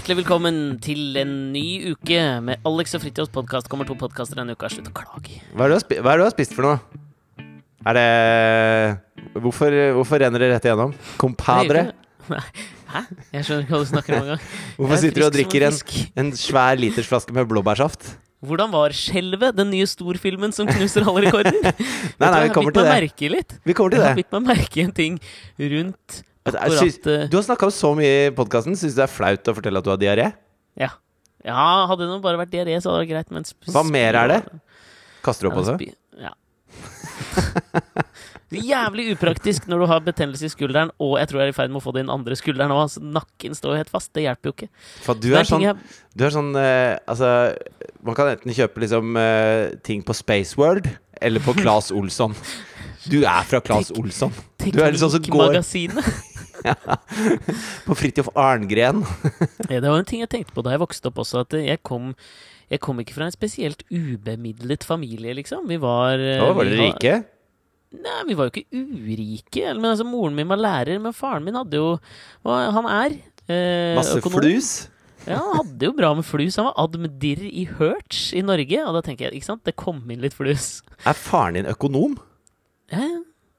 hjertelig velkommen til en ny uke med Alex og Fritjofs podkast. Kommer to podkaster denne uka. Slutt å klage. Hva er det du har, det spist for noe? Er det Hvorfor, hvorfor renner det rett igjennom? Compadre? Nei. Hæ? Jeg skjønner ikke hva du snakker om engang. Hvorfor er sitter du og drikker en, en svær litersflaske med blåbærsaft? Hvordan var Skjelvet, den nye storfilmen som knuser alle rekorder? nei, nei, vi kommer til det. Vi kommer til Jeg har det. bitt meg merke i en ting rundt Jeg synes- eh, Du har snakka så mye i podkasten. Syns du det er flaut å fortelle at du har diaré? Ja. ja, hadde det bare vært diaré, så hadde det vært greit. Men Hva mer er det? Kaster du opp også? Ja. Jævlig upraktisk når du har betennelse i skulderen, og jeg tror jeg er i ferd med å få det i den andre skulderen òg. Altså, nakken står jo helt fast. Det hjelper jo ikke. For du er sånn, jeg- du er sånn eh, Altså, man kan enten kjøpe liksom eh, ting på Spaceworld eller på Claes Olsson. Du er fra Claes Olsson. Du er liksom sånn som går Teknikkmagasinet. på Fridtjof Arngren. Ja, det var en ting jeg tenkte på da jeg vokste opp også, at jeg kom jeg kom ikke fra en spesielt ubemidlet familie, liksom. Vi var eh, Å, var dere rike? Nei, vi var jo ikke urike. Men altså, moren min var lærer, men faren min hadde jo Han er eh, Masse økonom. flus? Ja, han hadde jo bra med flus. Han var admdir i Hertz i Norge. Og da tenker jeg, ikke sant, det kom inn litt flus. Er faren din økonom? Ja.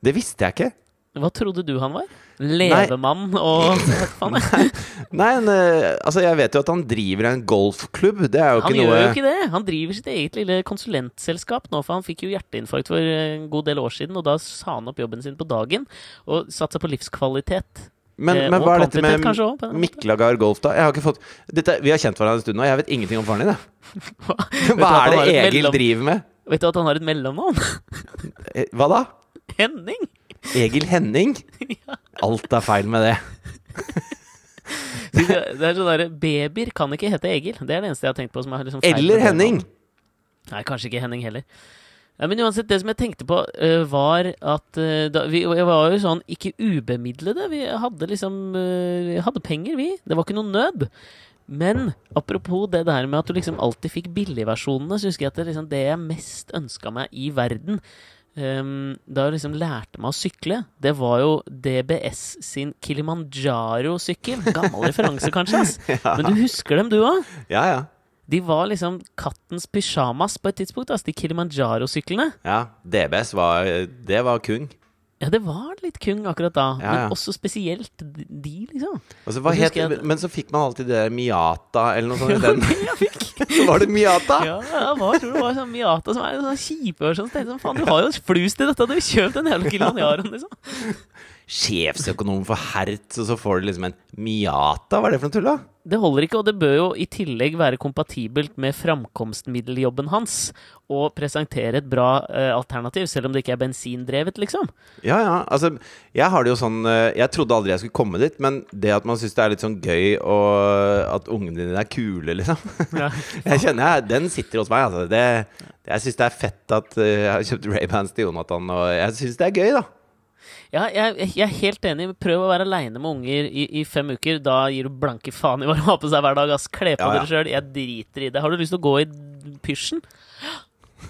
Det visste jeg ikke. Hva trodde du han var? Levemann og faen? Nei, men, eh, altså Jeg vet jo at han driver en golfklubb. Det er jo Han ikke gjør jo ikke det. Han driver sitt eget lille konsulentselskap nå, for han fikk jo hjerteinfarkt for en god del år siden, og da sa han opp jobben sin på dagen og satsa på livskvalitet. Men, Eh, men hva er dette med også. Miklagard Golf, da? Jeg har ikke fått dette, Vi har kjent hverandre en stund nå. Jeg vet ingenting om faren din. jeg. Hva, Hva er det Egil mellom- driver med? Vet du at han har et mellomnavn? Eh, Hva da? Henning! Egil Henning? Alt er feil med det. Det er sånn der, Babyer kan ikke hete Egil. Det er det eneste jeg har tenkt på. som er liksom Eller Henning! Nei, kanskje ikke Henning heller. Ja, men uansett, det som jeg tenkte på, uh, var at uh, da, vi, vi var jo sånn ikke ubemidlede. Vi hadde liksom uh, Vi hadde penger, vi. Det var ikke noe nød. Men apropos det der med at du liksom alltid fikk billigversjonene, så husker jeg at det, liksom, det jeg mest ønska meg i verden ehm, da jeg liksom lærte meg å sykle, det var jo DBS sin Kilimanjaro-sykkel. Gammel referanse, kanskje, ass. Men du husker dem, du òg? Ja, ja. De var liksom kattens pysjamas på et tidspunkt, ass, de Kilimanjaro-syklene. ja. DBS var Det var kung. Ja, det var litt kung akkurat da, Ja, ja. men også spesielt de, liksom. Altså, hva het, jeg- men så fikk man alltid det der Miata eller noe sånt. den. Så var det Miata! Ja, var, jeg tror det var sånn Miata som er en sånn kjipversjon. Så sånn, faen, du har jo flust i dette, du har kjøpt en hel Kilimanjaroen, liksom. Sjefsøkonom for Hertz, og så får du liksom en Miata. Hva er det for noe tull, da? Det holder ikke, og det bør jo i tillegg være kompatibelt med framkomstmiddeljobben hans å presentere et bra uh, alternativ, selv om det ikke er bensindrevet, liksom. Ja, ja. Altså, jeg har det jo sånn uh, Jeg trodde aldri jeg skulle komme dit, men det at man syns det er litt sånn gøy og at ungene dine er kule, liksom Ja. Jeg kjenner jeg, Den sitter hos meg, altså. Det, jeg syns det er fett at uh, jeg har kjøpt Ray-Bans til Jonathan, og jeg syns det er gøy, da. Ja, jeg, jeg er helt enig. Prøv å være aleine med unger i, i fem uker. Da gir du blanke faen i hva de har på seg hver dag. Ass. Kle på Ja, ja. dere sjøl. Jeg driter i det. Har du lyst til å gå i pysjen?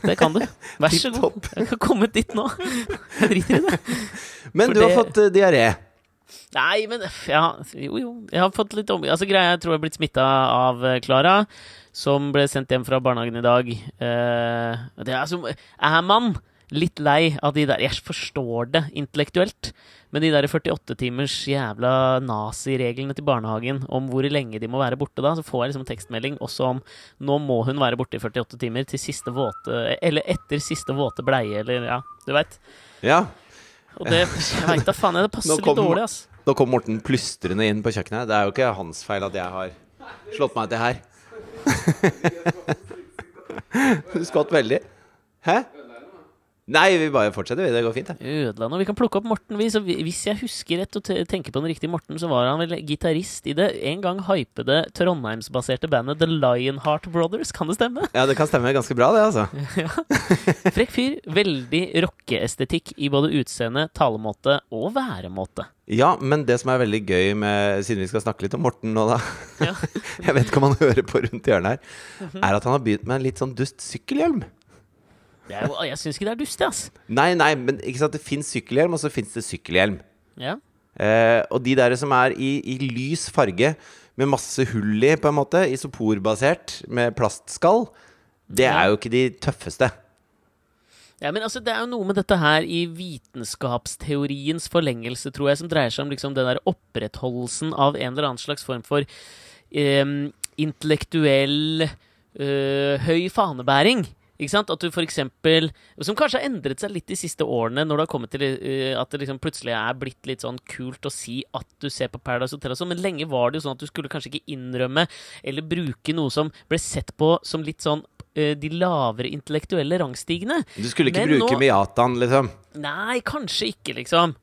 Det kan du. Vær så god. Jeg har kommet dit nå. Jeg driter i det. Men For du har det- fått uh, diaré. Nei, men ja, Jo, jo. Jeg har fått litt om... Altså, greia jeg tror jeg har blitt smitta av eh, Klara, som ble sendt hjem fra barnehagen i dag. Uh, det er altså Er man litt lei av de der Jeg forstår det intellektuelt, men de der 48 timers jævla nazireglene til barnehagen om hvor lenge de må være borte da, så får jeg liksom tekstmelding også om nå må hun være borte i 48 timer til siste våte Eller etter siste våte bleie, eller ja, du veit. Ja. Og det Jeg veit da faen, jeg, det passer kom, litt dårlig, ass. Nå kom Morten plystrende inn på kjøkkenet. Det er jo ikke hans feil at jeg har slått meg til her. Du skvatt veldig. Hæ? Nei, vi bare fortsetter, vi. Det går fint, det. Ødela Og Vi kan plukke opp Morten. Vi, så vi, hvis jeg husker rett og tenker på den riktige Morten, så var han vel gitarist i det en gang hypede trondheimsbaserte bandet The Lionheart Brothers. Kan det stemme? Ja, det kan stemme ganske bra, det, altså. Frekk fyr. Veldig rockeestetikk i både utseende, talemåte og væremåte. Ja, men det som er veldig gøy med Siden vi skal snakke litt om Morten nå, da. Ja. Jeg vet ikke om han hører på rundt hjørnet her. Er at han har begynt med en litt sånn dust sykkelhjelm. Jo, jeg syns ikke det er dustig, ass. Nei, nei, men ikke sant, det fins sykkelhjelm, og så fins det sykkelhjelm. Ja. Eh, og de der som er i, i lys farge med masse hull i, på en måte, isoporbasert, med plastskall, det Ja. er jo ikke de tøffeste. Ja, men altså, Det er jo noe med dette her i vitenskapsteoriens forlengelse, tror jeg, som dreier seg om liksom den der opprettholdelsen av en eller annen slags form for eh, intellektuell eh, høy fanebæring. Ikke sant? At du for eksempel, Som kanskje har endret seg litt de siste årene, når det har kommet til eh, at det liksom plutselig er blitt litt sånn kult å si at du ser på Paradise Hotel og sånn, men lenge var det jo sånn at du skulle kanskje ikke innrømme eller bruke noe som ble sett på som litt sånn de lavere intellektuelle rangstigene. Du skulle ikke Men bruke nå- Miatan, liksom. Nei, kanskje ikke, liksom.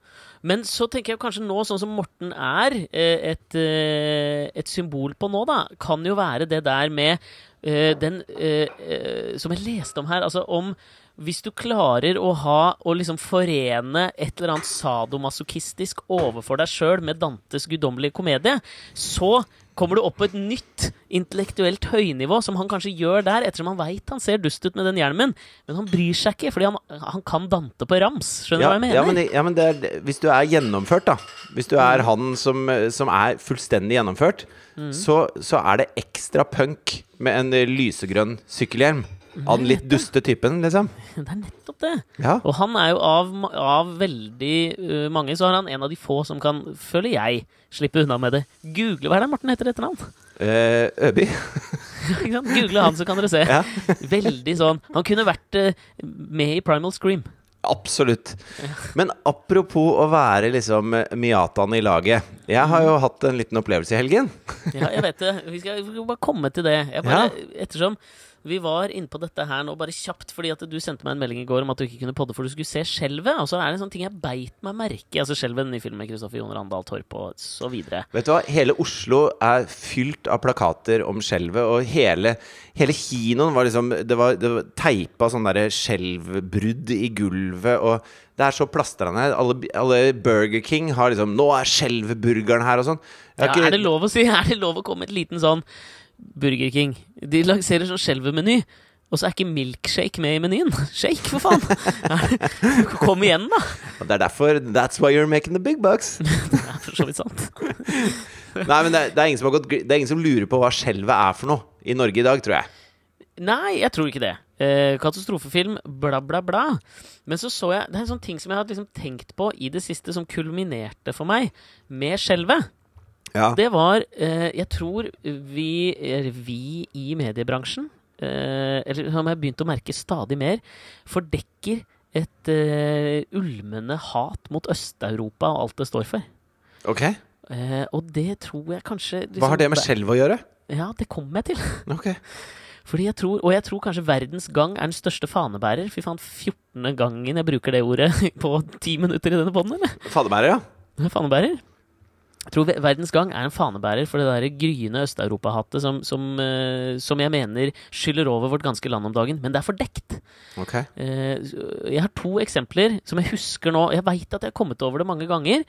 Men så tenker jeg kanskje nå, sånn som Morten er, eh, et, eh, et symbol på nå, da, kan jo være det der med eh, den eh, eh, Som jeg leste om her, altså om hvis du klarer å ha å liksom forene et eller annet sadomasochistisk overfor deg sjøl med Dantes guddommelige komedie, så kommer du opp på et nytt intellektuelt høynivå, som han kanskje gjør der, ettersom han veit han ser dust ut med den hjelmen. Men han bryr seg ikke, fordi han, han kan Dante på rams. Skjønner du Ja, hva jeg mener? ja, men, ja, men det er, hvis du er gjennomført, da. Hvis du er han som, som er fullstendig gjennomført, Mm. så, så er det ekstra punk med en lysegrønn sykkelhjelm. Av den litt duste typen, liksom. Det er nettopp det. Ja. Og han er jo av, av veldig uh, mange, så er han en av de få som kan, føler jeg, slippe unna med det. Google hva er det Morten heter etternavn? Eh, Øby. Google han, så kan dere se. Ja. Veldig sånn Han kunne vært uh, med i Primal Scream. Absolutt. Men apropos å være liksom Miataen i laget. Jeg har jo hatt en liten opplevelse i helgen. Ja, jeg vet det. Vi skal, bare komme til det. Jeg bare, Ettersom vi var inne på dette her nå bare kjapt fordi at du sendte meg en melding i går om at du ikke kunne podde for du skulle se Skjelvet. Og så er det en sånn ting jeg beit meg merke. Altså Skjelvet, den nye filmen med Kristoffer Jon Randal Torp og så videre. Vet du hva? Hele Oslo er fylt av plakater om skjelvet, og hele, hele kinoen var liksom Det var, det var teipa sånn derre skjelvbrudd i gulvet, og det er så plastra ned. Alle, alle Burger King har liksom 'Nå er skjelvburgeren her', og sånn. Ja, ikke- er det lov å si? Er det lov å komme et liten sånn Burger King? De lanserer sånn Skjelvet-meny. Og så er ikke milkshake med i menyen. Shake, for faen! Kom igjen, da! Og Det er derfor That's why you're making the big bucks. Det er for så vidt sant. Nei, men det er, det, er ingen som har gått, det er ingen som lurer på hva skjelvet er for noe i Norge i dag, tror jeg. Nei, jeg tror ikke det. Eh, katastrofefilm, bla, bla, bla. Men så så jeg Det er en sånn ting som jeg har liksom tenkt på i det siste, som kulminerte for meg med skjelvet. Ja. Det var eh, Jeg tror vi, vi i mediebransjen, eh, eller som jeg har begynt å merke stadig mer, fordekker et eh, ulmende hat mot Øst-Europa og alt det står for. Ok. Eh, og det tror jeg kanskje liksom, Hva har det med skjelv å gjøre? Ja, det kommer jeg til. Ok. Fordi jeg tror, Og jeg tror kanskje Verdens Gang er den største fanebærer. Fy faen, 14. gangen jeg bruker det ordet på ti minutter i denne poden, eller? Fanebærer, ja. Fanebærer. Jeg tror Ve- Verdens Gang er en fanebærer for det der gryende Øst-Europa-hatet som, som, eh, som jeg mener skyller over vårt ganske land om dagen. Men det er fordekt. Okay. Eh, jeg har to eksempler som jeg husker nå. Jeg veit at jeg har kommet over det mange ganger,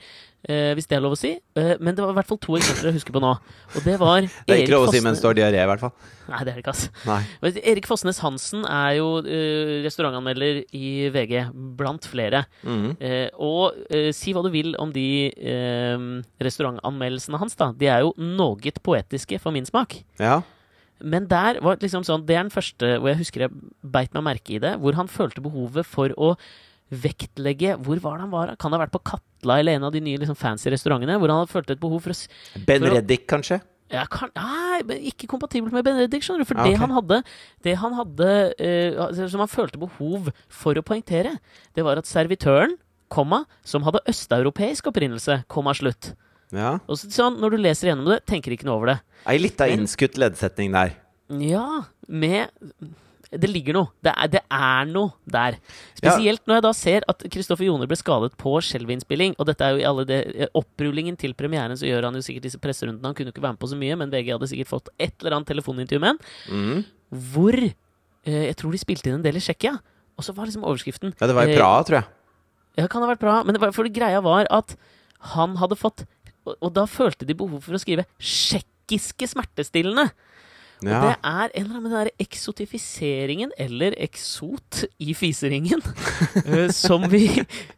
eh, hvis det er lov å si. Men det var i hvert fall to eksempler jeg husker på nå. Og det var Det er ikke lov å si mens du har diaré, i hvert fall. Nei, det er det ikke, ass. Nei. Erik Fossnes Hansen er jo restaurantanmelder i VG, blant flere. Mhm. Eh, og si hva du vil om de eh, restaurantanmeldelsene hans, da. De er jo noe poetiske for min smak. Ja. Men der var det liksom sånn Det er den første hvor jeg husker jeg beit meg merke i det. Hvor han følte behovet for å vektlegge Hvor var det han var? Kan det ha vært på Katla eller en av de nye liksom, fancy restaurantene? Hvor han hadde følt et behov for å Ben For å- Reddik, kanskje? ja, kan, nei, ikke kompatibelt med Benedikt, skjønner du. For okay. det han hadde, det han hadde altså, som han følte behov for å poengtere, det var at servitøren, komma, som hadde østeuropeisk opprinnelse, komma slutt. Ja. Og så, sånn, når du leser gjennom det, tenker ikke noe over det. Ei lita innskutt leddsetning der. Ja, med Det ligger noe. Det er, det er noe der. Spesielt når jeg da ser at Kristoffer Joner ble skadet på skjelvinnspilling. Og dette er jo i alle det Opprullingen til premieren så gjør han jo sikkert disse presserundene. Han kunne jo ikke være med på så mye, men VG hadde sikkert fått et eller annet telefonintervju med han. Mm. Hvor eh, Jeg tror de spilte inn en del i Tsjekkia. Og så var liksom overskriften Ja, det var i eh, Praha, tror jeg. Ja, kan ha vært bra, men det var, for det greia var at han hadde fått Og, og da følte de behov for å skrive 'tsjekkiske smertestillende'. Og det er en eller annen den eksotifiseringen, eller eksot, i fiseringen, eh, som, vi,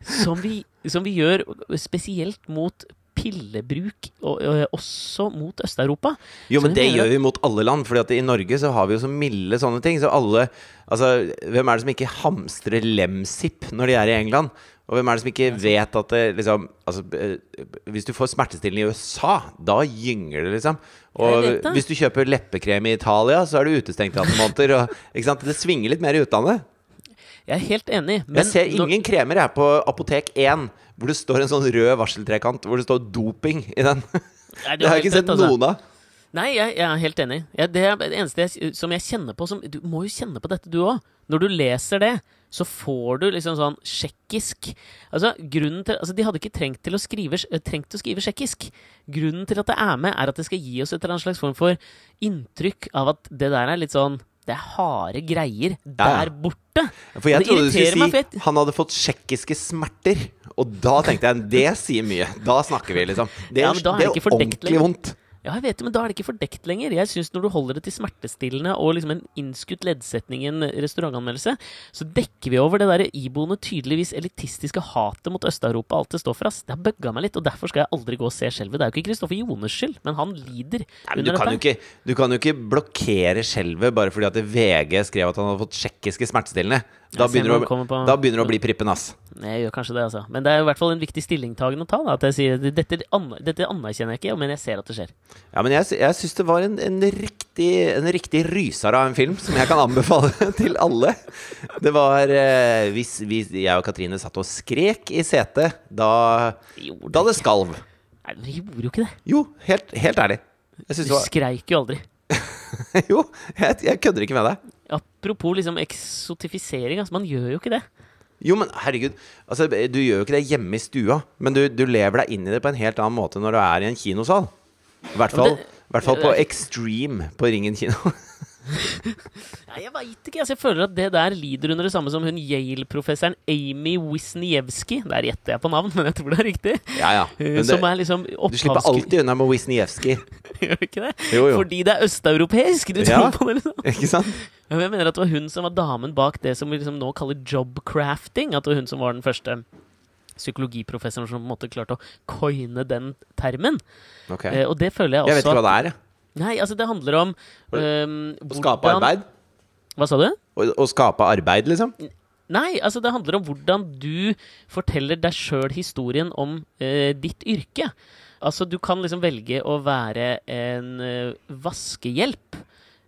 som, vi, som vi gjør spesielt mot pillebruk og, og, også mot Øst-Europa. Jo, men det gjør vi mot alle land. Fordi i Norge så har vi jo så milde sånne ting. Så alle Altså, hvem er det som ikke hamstrer Lemsip når de er i England? Og hvem er det som ikke vet at det liksom Altså, eh, hvis du får smertestillende i USA, da gynger det, liksom. Og hvis du kjøper leppekrem i Italia, så er du utestengt i 18 måneder. Og, ikke sant? Det svinger litt mer i utlandet. Jeg er helt enig. Men Jeg ser ingen kremer her på Apotek 1 hvor det står en sånn rød varseltrekant hvor det står doping i den. Nei, Det har jeg ikke sett altså. noen av. Nei, jeg, jeg er helt enig. Jeg, det er det eneste jeg, som jeg kjenner på som, Du må jo kjenne på dette, du òg. Når du leser det, så får du liksom sånn tsjekkisk Altså, grunnen til Altså, de hadde ikke trengt til å skrive, eh, trengt å skrive tsjekkisk. Grunnen til at det er med, er at det skal gi oss et eller annet slags form for inntrykk av at det der er litt sånn Det er harde greier der ja. borte. For jeg trodde du skulle si jeg- han hadde fått tsjekkiske smerter. Og da tenkte jeg det sier mye. Da snakker vi, liksom. Det, er- er det er ordentlig vondt. Ja, jeg vet det, men da er det ikke fordekt lenger. Jeg synes Når du holder det til smertestillende og liksom en innskutt leddsetning i en restaurantanmeldelse, så dekker vi over det der iboende, tydeligvis elitistiske hatet mot Øst-Europa alt det står for. ass. Det har bugga meg litt, og derfor skal jeg aldri gå og se skjelvet. Det er jo ikke Kristoffer Jones skyld, men han lider Nei, men du, kan jo ikke, du kan jo ikke blokkere skjelvet bare fordi at VG skrev at han hadde fått tsjekkiske smertestillende. Da begynner, å, på- da begynner det å bli prippen, ass. Jeg gjør kanskje det, altså. Men det er i hvert fall en viktig stillingtagen å ta. Da, at jeg sier dette, an dette anerkjenner jeg ikke, men jeg ser at det skjer. Ja, men jeg, jeg syns det var en, en, riktig, en riktig ryser av en film som jeg kan anbefale til alle. Det var eh, hvis, hvis jeg og Katrine satt og skrek i setet da, det da det skalv. Nei, dere gjorde jo ikke det. Jo, helt, helt ærlig. Du var skreik jo aldri. Jo, jeg, jeg kødder ikke med deg. Apropos liksom eksotifisering, altså. Man gjør jo ikke det. Jo, men herregud. Altså, du gjør jo ikke det hjemme i stua, men du, du lever deg inn i det på en helt annen måte når du er i en kinosal. I hvert fall, det- i hvert fall på Extreme på Ringen kino. Nei, jeg veit ikke. Altså, jeg føler at det der lider under det samme som hun Yale-professoren Amy Wisniewski. Der gjetter jeg på navn, men jeg tror det er riktig. Ja, ja. Men som er liksom du slipper alltid unna med Wisniewski. Gjør du ikke det? Jo, jo. Fordi det er østeuropeisk! Du Ja. på det, liksom. Ikke sant? Jeg mener at det var hun som var damen bak det som vi liksom nå kaller jobcrafting. At det var hun som var den første psykologiprofessoren som på en måte klarte å coine den termen. Okay. Eh, og det føler jeg også Jeg vet ikke hva det er, jeg. Nei, altså det handler om um, Å skape arbeid? Hva sa du? Å, å skape arbeid, liksom? Nei, altså det handler om hvordan du forteller deg sjøl historien om eh, ditt yrke. Altså, du kan liksom velge å være en eh, vaskehjelp,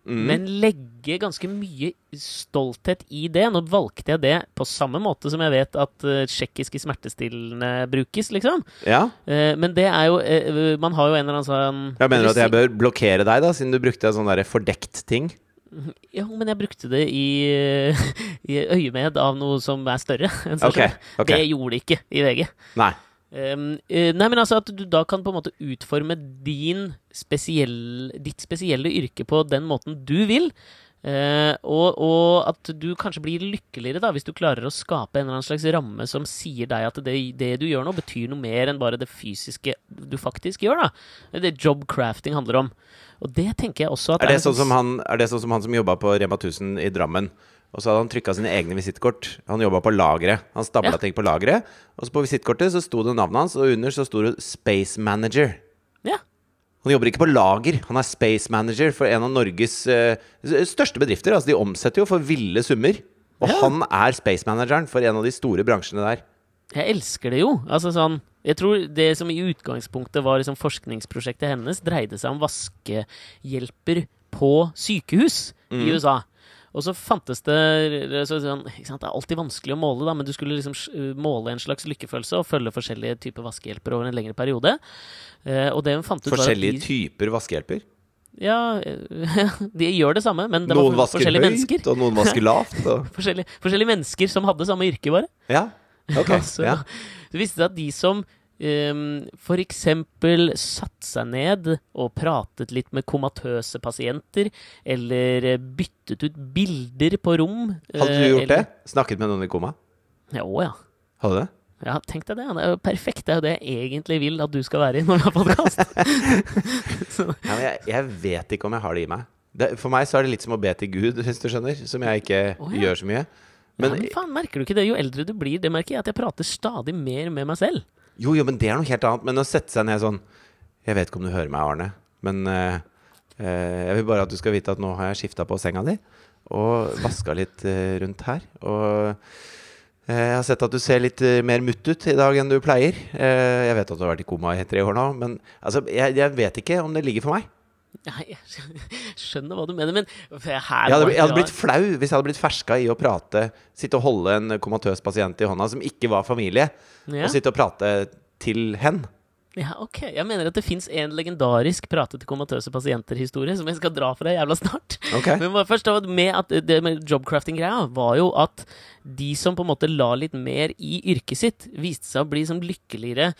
Mm. men legge ganske mye stolthet i det. Nå valgte jeg det på samme måte som jeg vet at uh, tsjekkiske smertestillende brukes, liksom. Ja? Uh, men det er jo uh, Man har jo en eller annen sånn Jeg mener du at jeg bør blokkere deg, da, siden du brukte en sånn der fordekt ting? Jo, men jeg brukte det i, i øyemed av noe som er større enn okay, okay. Det gjorde det ikke i VG. Nei. Um, nei, men altså at du da kan på en måte utforme din spesiell, ditt spesielle yrke på den måten du vil. Uh, og, og at du kanskje blir lykkeligere da hvis du klarer å skape en eller annen slags ramme som sier deg at det, det du gjør nå, betyr noe mer enn bare det fysiske du faktisk gjør. da Det job crafting jobcrafting handler om. Og det tenker jeg også at Er det er, sånn som han, er det sånn som, han som jobba på Rema 1000 i Drammen? Og så hadde han trykka sine egne visittkort. Han jobba på lageret. Han stabla Ja. ting på lageret. Og så på visittkortet så sto det navnet hans, og under så sto det 'Space Manager'. Ja. Han jobber ikke på lager, han er space manager for en av Norges uh, største bedrifter. Altså De omsetter jo for ville summer. Og Ja. han er space manageren for en av de store bransjene der. Jeg elsker det jo. Altså sånn Jeg tror det som i utgangspunktet var liksom forskningsprosjektet hennes, dreide seg om vaskehjelper på sykehus i Mm. USA. Og så fantes det så sånn, sant? Det er alltid vanskelig å måle, da, men du skulle liksom måle en slags lykkefølelse og følge forskjellige typer vaskehjelper over en lengre periode. Eh, og det hun fant ut Forskjellige de, typer vaskehjelper. Ja, eh, de gjør det samme, men det Noen var vasker forskjellige høyt, mennesker. og noen vasker lavt. Og... Forskjellige, forskjellige mennesker som hadde samme yrke, bare. Ja, ok. så, ja. Det viste at de som um, f.eks. satt seg ned og pratet litt med komatøse pasienter, eller eh, byttet ut bilder på rom Hadde du gjort gjort det? Snakket med noen i koma? Ja, å ja. Hadde du det? Ja, tenk deg det. Det er jo perfekt. Det er jo det jeg egentlig vil at du skal være i når vi har podkast. Ja, jeg, jeg vet ikke om jeg har det i meg. Det, for meg så er det litt som å be til Gud, hvis du skjønner. Som jeg ikke oh, ja. gjør så mye. Men, Men ja, men faen, merker du ikke det? Jo eldre du blir, det merker jeg at jeg prater stadig mer med meg selv. Jo, jo, men det er noe helt annet. Men å sette seg ned sånn Jeg vet ikke om du hører meg, Arne, men eh, eh, jeg vil bare at du skal vite at nå har jeg skifta på senga di og vaska litt eh, rundt her. Og eh, jeg har sett at du ser litt eh, mer mutt ut i dag enn du pleier. Jeg vet at du har vært i koma i tre år nå, men altså, jeg, jeg vet ikke om det ligger for meg. Nei, jeg skjønner hva du mener, men Jeg hadde, jeg hadde blitt flau hvis jeg hadde blitt ferska i å prate, sitte og holde en komatøs pasient i hånda som ikke var familie, ja. og sitte og prate til hen. Ja, ok. Jeg mener at det fins en legendarisk prate til komatøse pasienter-historie som jeg skal dra fra jævla snart. Okay. Men først med at det med jobcrafting-greia var jo at de som på en måte la litt mer i yrket sitt, viste seg å bli som lykkeligere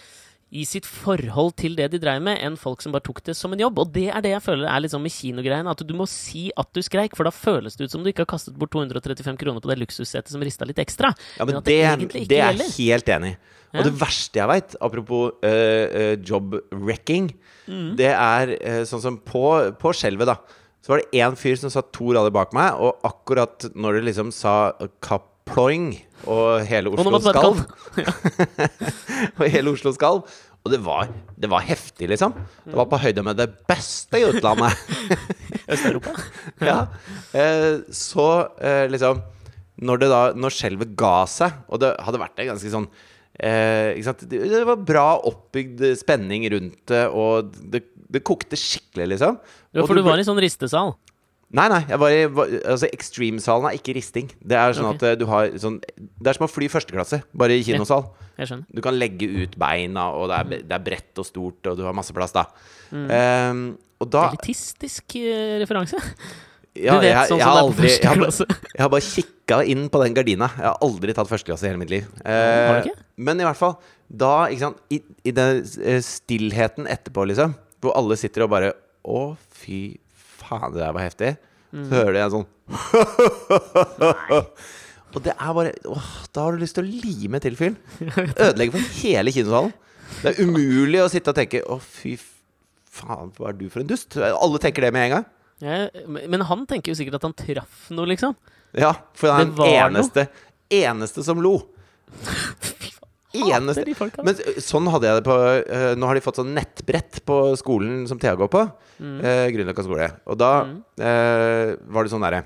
i sitt forhold til det de dreiv med, enn folk som bare tok det som en jobb. Og det er det jeg føler er sånn med kinogreiene. At du må si at du skreik, for da føles det ut som du ikke har kastet bort 235 kroner på det luksussetet som rista litt ekstra. Ja, men at det, ikke det er jeg helt enig i. Og Ja. det verste jeg veit, apropos uh, uh, job-wrecking, Mm. det er uh, sånn som på, på skjelvet, da. Så var det én fyr som satt to rader bak meg, og akkurat når det liksom sa kaploing, og hele Oslo skalv Og hele Oslo skalv. Og det var, det var heftig, liksom. Det var på høyde med det beste i utlandet. Øst-Europa. ja. Eh, så eh, liksom Når det da Når skjelvet ga seg, og det hadde vært en ganske sånn eh, ikke sant? Det, var bra oppbygd spenning rundt det, og det, det kokte skikkelig, liksom. Ja, for du var i sånn ristesal. Nei, nei. Jeg var i, var, altså Extreme-salen er ikke risting. Det er sånn okay. at eh, du har sånn Det er som å fly første klasse, bare i kinosal. Jeg skjønner. Du kan legge ut beina, og det er, det er bredt og stort, og du har masse plass, da. Ehm, og da Elitistisk uh, referanse. ja, du vet jeg, sånn jeg, som har aldri, jeg, har, bare- jeg har bare kikka inn på den gardina. Jeg har aldri tatt førsteklasse i hele mitt liv. Har du Eh, ikke? men i hvert fall, da, ikke sant I, i den eh, stillheten etterpå, liksom, hvor alle sitter og bare Å, fy faen, det der var heftig. Mm. Så hører du en sånn Og det er bare åh, Da har du lyst til å lime til fyren. Ødelegge for hele kinosalen. Det er umulig å sitte og tenke Å, fy faen, hva er du for en dust? Alle tenker det med en gang. Ja, men han tenker jo sikkert at han traff noe, liksom. Ja, for han er den eneste, eneste som lo. Eneste de folka. Men sånn hadde jeg det på uh, Nå har de fått sånn nettbrett på skolen som Thea går på. Mm. Uh, Grünerløkka skole. Og da ø, var det sånn derre?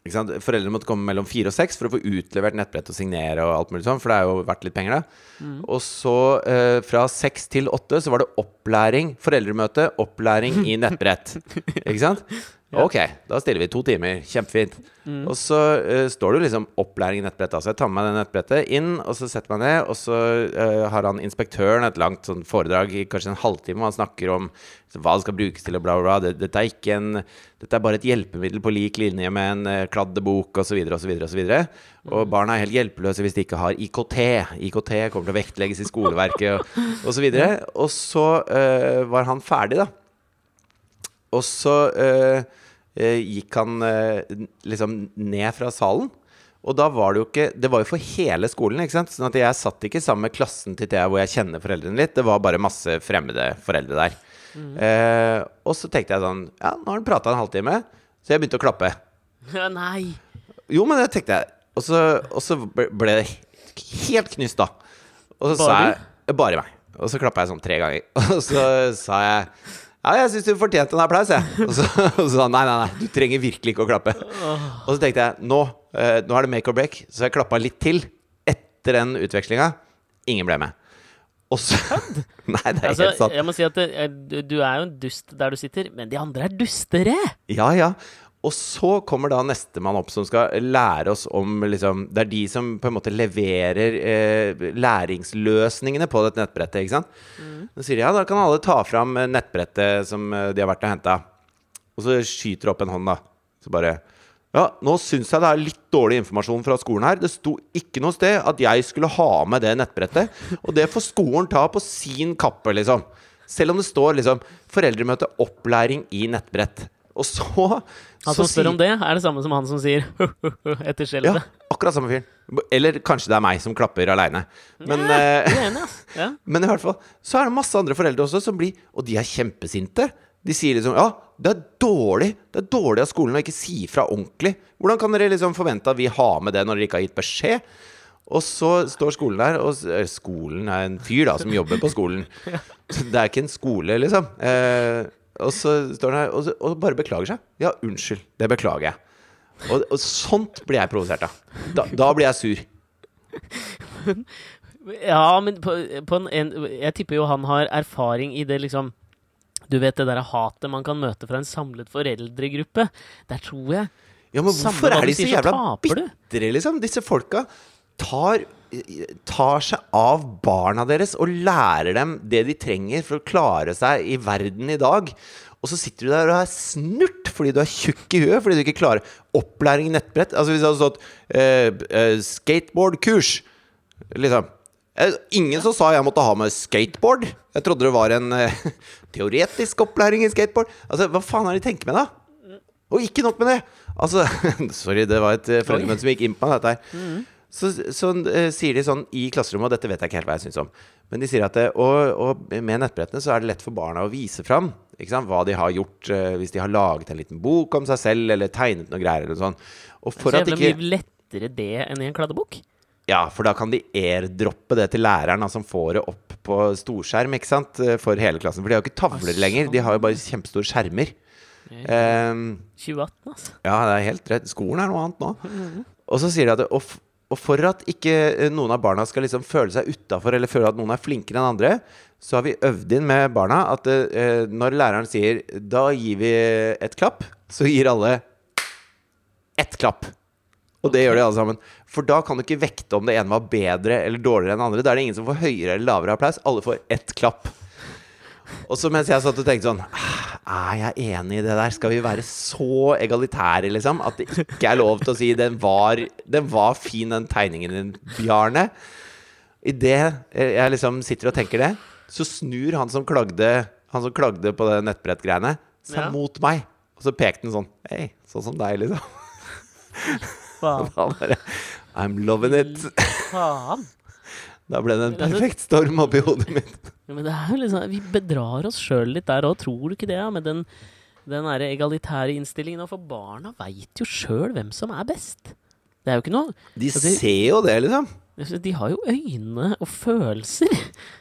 Foreldrene måtte komme mellom fire og seks for å få utlevert nettbrett og signere. og alt mulig sånn, For det er jo verdt litt penger, da. Mm. Og så eh, fra seks til åtte så var det opplæring, foreldremøte, opplæring i nettbrett. Ikke sant? Ok, da stiller vi to timer. Kjempefint. Mm. Og så uh, står det jo liksom opplæring i nettbrettet. Altså jeg tar med meg det nettbrettet inn, og så setter jeg meg ned, og så uh, har han inspektøren et langt sånn foredrag i kanskje en halvtime, og han snakker om hva det skal brukes til, og bla, bla, bla. Dette er ikke en Dette er bare et hjelpemiddel på lik linje med en uh, kladdebok, osv., osv., osv. Og barna er helt hjelpeløse hvis de ikke har IKT. IKT kommer til å vektlegges i skoleverket, og osv. Og, så og så uh, var han ferdig, da. Og så eh, eh, gikk han eh, liksom ned fra salen. Og da var det jo ikke Det var jo for hele skolen, ikke sant? Sånn at jeg satt ikke sammen med klassen til Thea hvor jeg kjenner foreldrene litt. Det var bare masse fremmede foreldre der. Eh, og så tenkte jeg sånn Ja, nå har han prata en halvtime. Så jeg begynte å klappe. Ja, nei. Jo, men det tenkte jeg. Og så, og så ble det helt knust, da. Og så sa Bare jeg Bare meg. Og så klappa jeg sånn tre ganger. Og så sa jeg ja, jeg syns du fortjente en applaus, jeg. Og så, og så nei, nei, nei, du trenger virkelig ikke å klappe. Og så tenkte jeg nå, eh, nå er det make or break, så jeg klappa litt til etter den utvekslinga. Ingen ble med. Og så Nei, det er Altså, helt sant. jeg må si at du, du er jo en dust der du sitter, men de andre er dustere! Ja, ja. Og så kommer da nestemann opp som skal lære oss om liksom, Det er de som på en måte leverer eh, læringsløsningene på dette nettbrettet. ikke sant? Så sier de ja, da kan alle ta fram eh, nettbrettet som eh, de har vært og henta. Og så skyter de opp en hånd, da. Så bare Ja, nå syns jeg det er litt dårlig informasjon fra skolen her. Det sto ikke noe sted at jeg skulle ha med det nettbrettet. Og det får skolen ta på sin kappe, liksom. Selv om det står liksom 'foreldremøte opplæring i nettbrett'. Og så Han så spør sier- om det, er det samme som han som sier etter Ja, akkurat samme fyren. Eller kanskje det er meg som klapper aleine. Men, Ja, eh, enig. Ja. men i hvert fall så er det masse andre foreldre også som blir Og de er kjempesinte. De sier liksom Ja, det er dårlig Det er dårlig av skolen å ikke si fra ordentlig. Hvordan kan dere liksom forvente at vi har med det når dere ikke har gitt beskjed? Og så står skolen der, og eh, skolen er en fyr da som jobber på skolen. Det er ikke en skole, liksom. Eh, og så står han her og, og bare beklager seg. Ja, unnskyld. Det beklager jeg. Og, og sånt blir jeg provosert av. Da, da blir jeg sur. Ja, men på, på en, en Jeg tipper jo han har erfaring i det liksom Du vet det derre hatet man kan møte fra en samlet foreldregruppe. Der tror jeg Ja, men hvorfor er de så jævla bitre, liksom? Disse folka tar, tar seg av barna deres og lærer dem det de trenger for å klare seg i verden i dag. Og så sitter du der og er snurt fordi du er tjukk i huet fordi du ikke klarer opplæring i nettbrett. Altså hvis det hadde stått uh, uh, skateboardkurs, liksom. Eh, Ingen som sa jeg måtte ha med skateboard. Jeg trodde det var en uh, teoretisk opplæring i skateboard. Altså, Hva faen er det de tenker med, da? Og ikke nok med det! Altså, sorry, det var et uh, som gikk inn på meg, dette her. Så, så uh, sier de sånn i klasserommet, og dette vet jeg ikke helt hva jeg syns om, men de sier at det, og, og med nettbrettene så er det lett for barna å vise fram ikke sant, hva de har gjort, uh, hvis de har laget en liten bok om seg selv, eller tegnet noe greier, eller noe sånt. Og for Så at ikke mye lettere det enn i en kladdebok. ja, for da kan de airdroppe det til læreren, som som får det opp på storskjerm ikke sant? eh, for hele klassen. For de har jo ikke tavler altså. lenger, de har jo bare kjempestore skjermer. Um, 2018, altså. ja, det er helt rett. Skolen er noe annet nå. Og så sier de at og, og for at ikke eh, noen av barna skal liksom føle seg utafor, eller føle at noen er flinkere enn andre, så har vi øvd inn med barna at uh, når læreren sier 'da gir vi et klapp', så gir alle ett klapp. Og det gjør de alle sammen. For da kan du ikke vekte om det ene var bedre eller dårligere enn andre. Da er det ingen som får høyere eller lavere applaus. Alle får ett klapp. Og så mens jeg satt og tenkte sånn Er jeg enig i det der? Skal vi være så egalitære, liksom? At det ikke er lov til å si 'den var, den var fin, den tegningen din, Bjarne'? Idet jeg liksom sitter og tenker det, så snur han som klagde Han som klagde på det nettbrettgreiene, seg Ja. mot meg. Og så pekte han sånn Hei, sånn som deg, liksom. Faen. Da bare I'm loving it. faen. Da ble det en perfekt storm oppi hodet mitt. Ja, men det er jo liksom, vi bedrar oss sjøl litt der òg, tror du ikke det? Ja? Med den, den egalitære innstillingen. Og for barna veit jo sjøl hvem som er best. Det er jo ikke noe De Altså, ser jo det, liksom. De har jo øyne og følelser.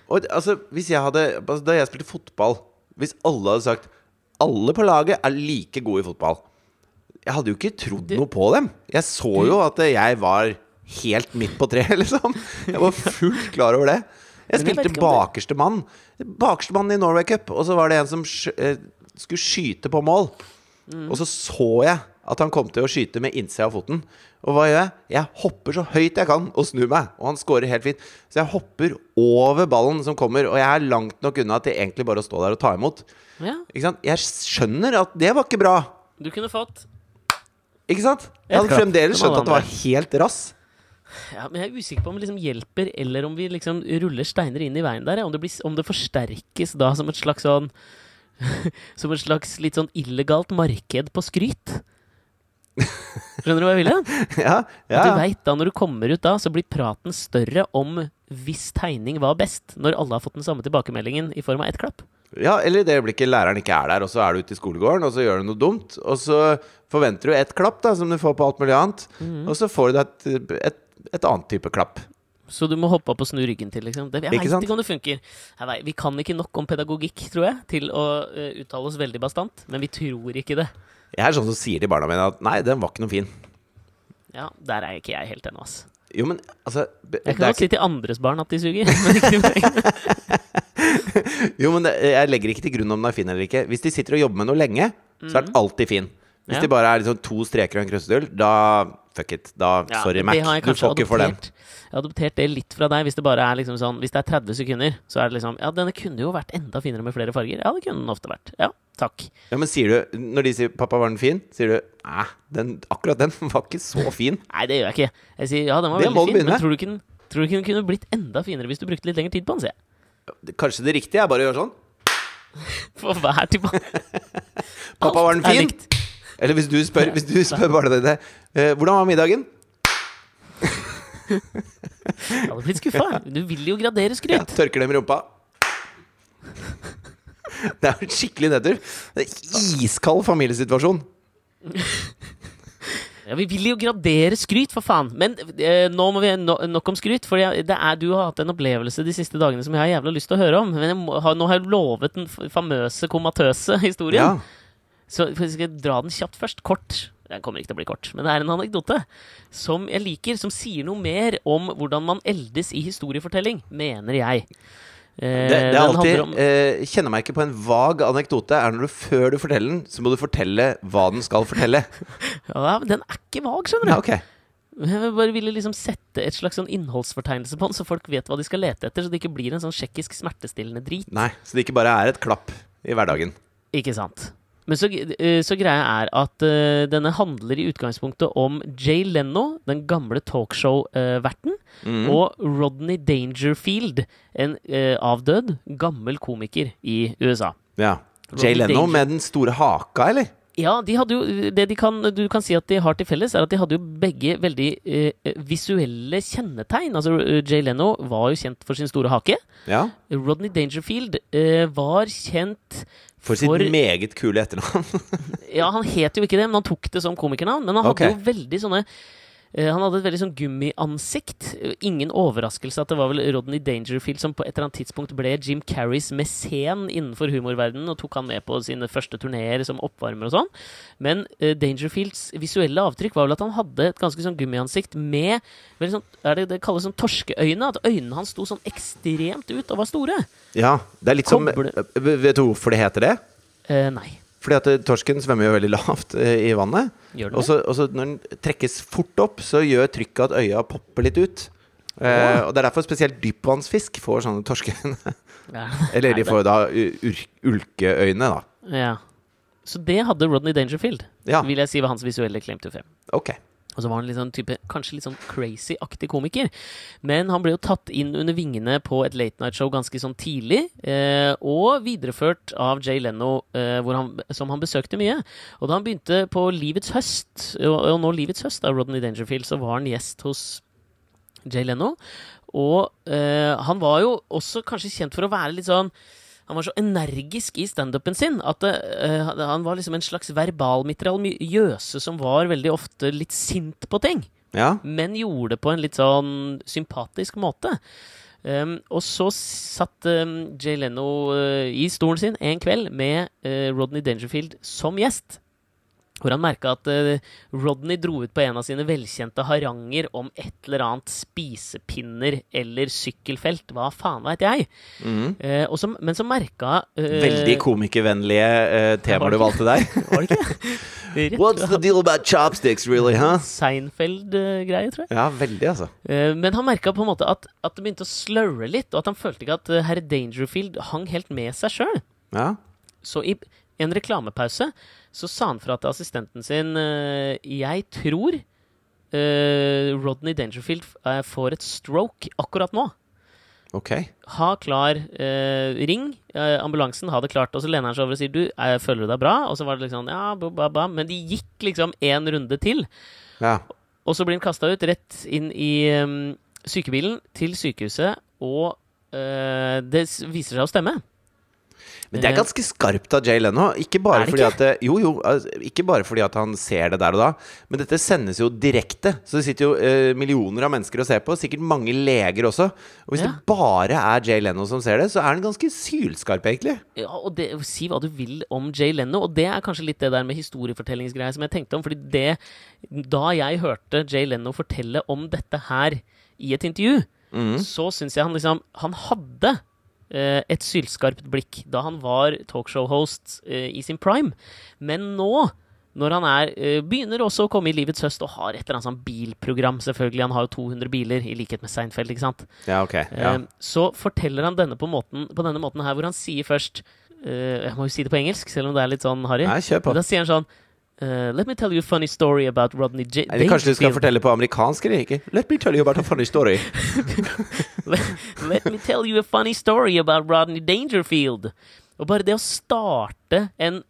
Og altså, hvis jeg hadde altså, Da jeg spilte fotball Hvis alle hadde sagt Alle på laget er like gode i fotball Jeg hadde jo ikke trodd Du- noe på dem Jeg så jo at jeg var helt midt på treet, liksom Jeg var fullt klar over det Jeg spilte bakerste mann Bakerste mann i Norway Cup Og så var det en som eh, skulle skyte på mål Mm. Og så så jeg at han kom til å skyte med innsida av foten. Og hva gjør jeg? Jeg hopper så høyt jeg kan og snur meg. Og han scorer helt fint. Så jeg hopper over ballen som kommer, og jeg er langt nok unna til egentlig bare å stå der og ta imot. Ja, Ikke sant? Jeg skjønner at det var ikke bra. du kunne fått Ikke sant? Jeg hadde fremdeles skjønt at det var helt rass. Ja, men jeg er usikker på om det liksom hjelper, eller om vi liksom ruller steiner inn i veien der. ja. Om det, blir, om det forsterkes da som et slags sånn Som et slags litt sånn illegalt marked på skryt. Skjønner du hva jeg vil? Ja, ja. du vet da, Når du kommer ut da, så blir praten større om hvis tegning var best, når alle har fått den samme tilbakemeldingen i form av ett klapp. ja, eller i det øyeblikket læreren ikke er der, og så er du ute i skolegården, og så gjør du noe dumt, og så forventer du ett klapp, da, som du får på alt mulig annet, Mhm. og så får du et, et, et annet type klapp. Så du må hoppe opp og snu ryggen til, liksom. Det, jeg veit ikke om det funker. Vet, vi kan ikke nok om pedagogikk, tror jeg, til å uh, uttale oss veldig bastant. Men vi tror ikke det. Jeg er sånn som sier til barna mine at nei, den var ikke noe fin. Ja, Der er ikke jeg helt ennå, ass. Jo, men altså det Jeg kan godt ikke, si til andres barn at de suger. Jo, men det, jeg legger ikke til grunn om den er fin eller ikke. Hvis de sitter og jobber med noe lenge, så er den alltid fin. Hvis Ja. de bare er liksom to streker og en krøssedull, da fuck it. Da, Ja, sorry, Mac. Du får ikke for den. Jeg har adoptert det litt fra deg. Hvis det bare er liksom sånn Hvis det er 30 sekunder, så er det liksom Ja, denne kunne jo vært enda finere med flere farger. Ja, det kunne den ofte vært. Ja, takk. Ja, men sier du, Når de sier 'pappa, var den fin', sier du den, akkurat den var ikke så fin. Nei, det gjør jeg ikke. Jeg sier ja, den var Det veldig fin, begynne men tror du, ikke den, tror du ikke den kunne blitt enda finere hvis du brukte litt lengre tid på den, sier jeg. Kanskje det riktige er bare å gjøre sånn. For hver tilbake. 'Pappa, var den fin?' Eller hvis du spør, hvis du spør barna dine eh, 'Hvordan var middagen?' Jeg hadde blitt skuffa. Du vil jo gradere Ja, skryt. tørker dem i rumpa. Det er jo en skikkelig nedtur. Det er iskald familiesituasjon. Ja, Vi vil jo gradere skryt, for faen! Men eh, nå må vi no, nok om skryt. For jeg, det er, du har hatt en opplevelse de siste dagene som jeg har jævla lyst til å høre om. Men jeg må, har, nå har jeg lovet den f- famøse, komatøse historien. Ja. Så jeg skal dra den kjapt først. Kort. Den kommer ikke til å bli kort, men det er en anekdote som jeg liker, som sier noe mer om hvordan man eldes i historiefortelling, mener jeg. Eh, Det, det er alltid om- eh, Kjenner meg ikke på en vag anekdote. Er når du Før du forteller den, så må du fortelle hva den skal fortelle. ja, men Den er ikke vag, skjønner du. Ja, ok Jeg bare ville liksom sette et slags sånn innholdsfortegnelse på den, så folk vet hva de skal lete etter, så det ikke blir en sånn tsjekkisk smertestillende drit. Nei, Så det ikke bare er et klapp i hverdagen. Ikke sant. Men så, eh, så greia er at uh, denne handler i utgangspunktet om Jay Leno, den gamle talkshow-verten, mm. og Rodney Dangerfield, en uh, avdød, gammel komiker i USA. Ja. Jay Leno Danger. med den store haka, eller? Ja, de hadde jo Det de kan, du kan si at de har til felles, er at de hadde jo begge veldig eh, visuelle kjennetegn. Altså, Jay Leno var jo kjent for sin store hake. Ja. Rodney Dangerfield eh, var kjent For sitt meget kule etternavn. Ja, han het jo ikke det, men han tok det som komikernavn. Men han hadde okay. jo veldig sånne han hadde et veldig sånn gummiansikt. Eh, Ingen overraskelse at det var vel Rodney Dangerfield som på et eller annet tidspunkt ble Jim Carreys mesen innenfor humorverdenen, og tok han med på sine første turneer som oppvarmer og sånn. Men uh, Dangerfields visuelle avtrykk var vel at han hadde et ganske sånn gummiansikt med veldig sånn, er det det kalles sånn torskeøyne? At øynene hans sto sånn ekstremt ut og var store. Ja, det er litt som eh, Vet du hvorfor det heter det? Uh, nei. Fordi at torsken svømmer jo veldig lavt eh, i vannet. Og så, og så når den trekkes fort opp, så gjør trykket at øya popper litt ut. Eh, og Det er derfor spesielt dypvannsfisk får sånne torskeøyne. Ja. Eller de får da ulkeøyne, da. Ja. Så det hadde Rodney Dangerfield, Ja, vil jeg si var hans visuelle claim to fame. ok. Og så var han litt sånn type, kanskje litt sånn crazy-aktig komiker. Men han ble jo tatt inn under vingene på et late night-show ganske sånn tidlig. Eh, og videreført av Jay Leno, eh, han, som han besøkte mye. Og da han begynte på Livets høst, og, og nå Livets høst av Rodney Dangerfield, så var han gjest hos Jay Leno. Og eh, han var jo også kanskje kjent for å være litt sånn han var så energisk i standupen sin at uh, han var liksom en slags verbalmitraljøse som var veldig ofte litt sint på ting, Ja. men gjorde det på en litt sånn sympatisk måte. Um, og så satt um, Jay Leno uh, i stolen sin en kveld med uh, Rodney Dangerfield som gjest. Hvor han merka at eh, Rodney dro ut på en av sine velkjente haranger om et eller annet spisepinner eller sykkelfelt. Hva faen veit jeg? Mm. Eh, og så, men så merka eh, Veldig komikervennlige eh, temaer du valgte der. Var det ikke? Rett What's the deal about chopsticks, really, huh? Seinfeld-greie, tror jeg. Ja, veldig, altså. Eh, men han merka på en måte at, at det begynte å slurre litt, og at han følte ikke at eh, herr Dangerfield hang helt med seg sjøl. Ja. Så i en reklamepause så sa han fra til assistenten sin eh, Jeg tror eh, Rodney Dangerfield eh, får et stroke akkurat nå. Ok. Ha klar eh, Ring eh, ambulansen, ha det klart. Og så lener han seg over og sier du, eh, føler du deg bra? Og så var det liksom ja, ba, ba, ba. Men de gikk liksom én runde til. Ja. Og så blir han kasta ut rett inn i um, sykebilen til sykehuset, og det viser seg å stemme. Men det er ganske skarpt av Jay Leno. Ikke bare, fordi ikke? at jo, jo, ikke bare fordi at han ser det der og da, men dette sendes jo direkte. Så det sitter jo eh, millioner av mennesker og ser på, sikkert mange leger også. Og hvis Ja. det bare er Jay Leno som ser det, så er han ganske sylskarp, egentlig. Ja, og det, Si hva du vil om Jay Leno, og det er kanskje litt det der med historiefortellingsgreia som jeg tenkte om. fordi det Da jeg hørte Jay Leno fortelle om dette her i et intervju, mm. så syns jeg han liksom Han hadde et sylskarpt blikk da han var talkshow-host eh, i sin prime. Men nå, når han er eh, begynner også å komme i livets høst og har et eller annet sånn bilprogram, selvfølgelig, han har jo 200 biler, i likhet med Seinfeld, ikke sant, Ja, ok. Ja. Eh, så forteller han denne på, måten, på denne måten her, hvor han sier først eh, Jeg må jo si det på engelsk, selv om det er litt sånn harry. Da sier han sånn eh, Let me tell you a funny story about Rodney J. Eller kanskje du skal fortelle på amerikansk, eller ikke? Let me tell you about a funny story. Let me tell you a funny story about Rodney Dangerfield. Og bare det å starte en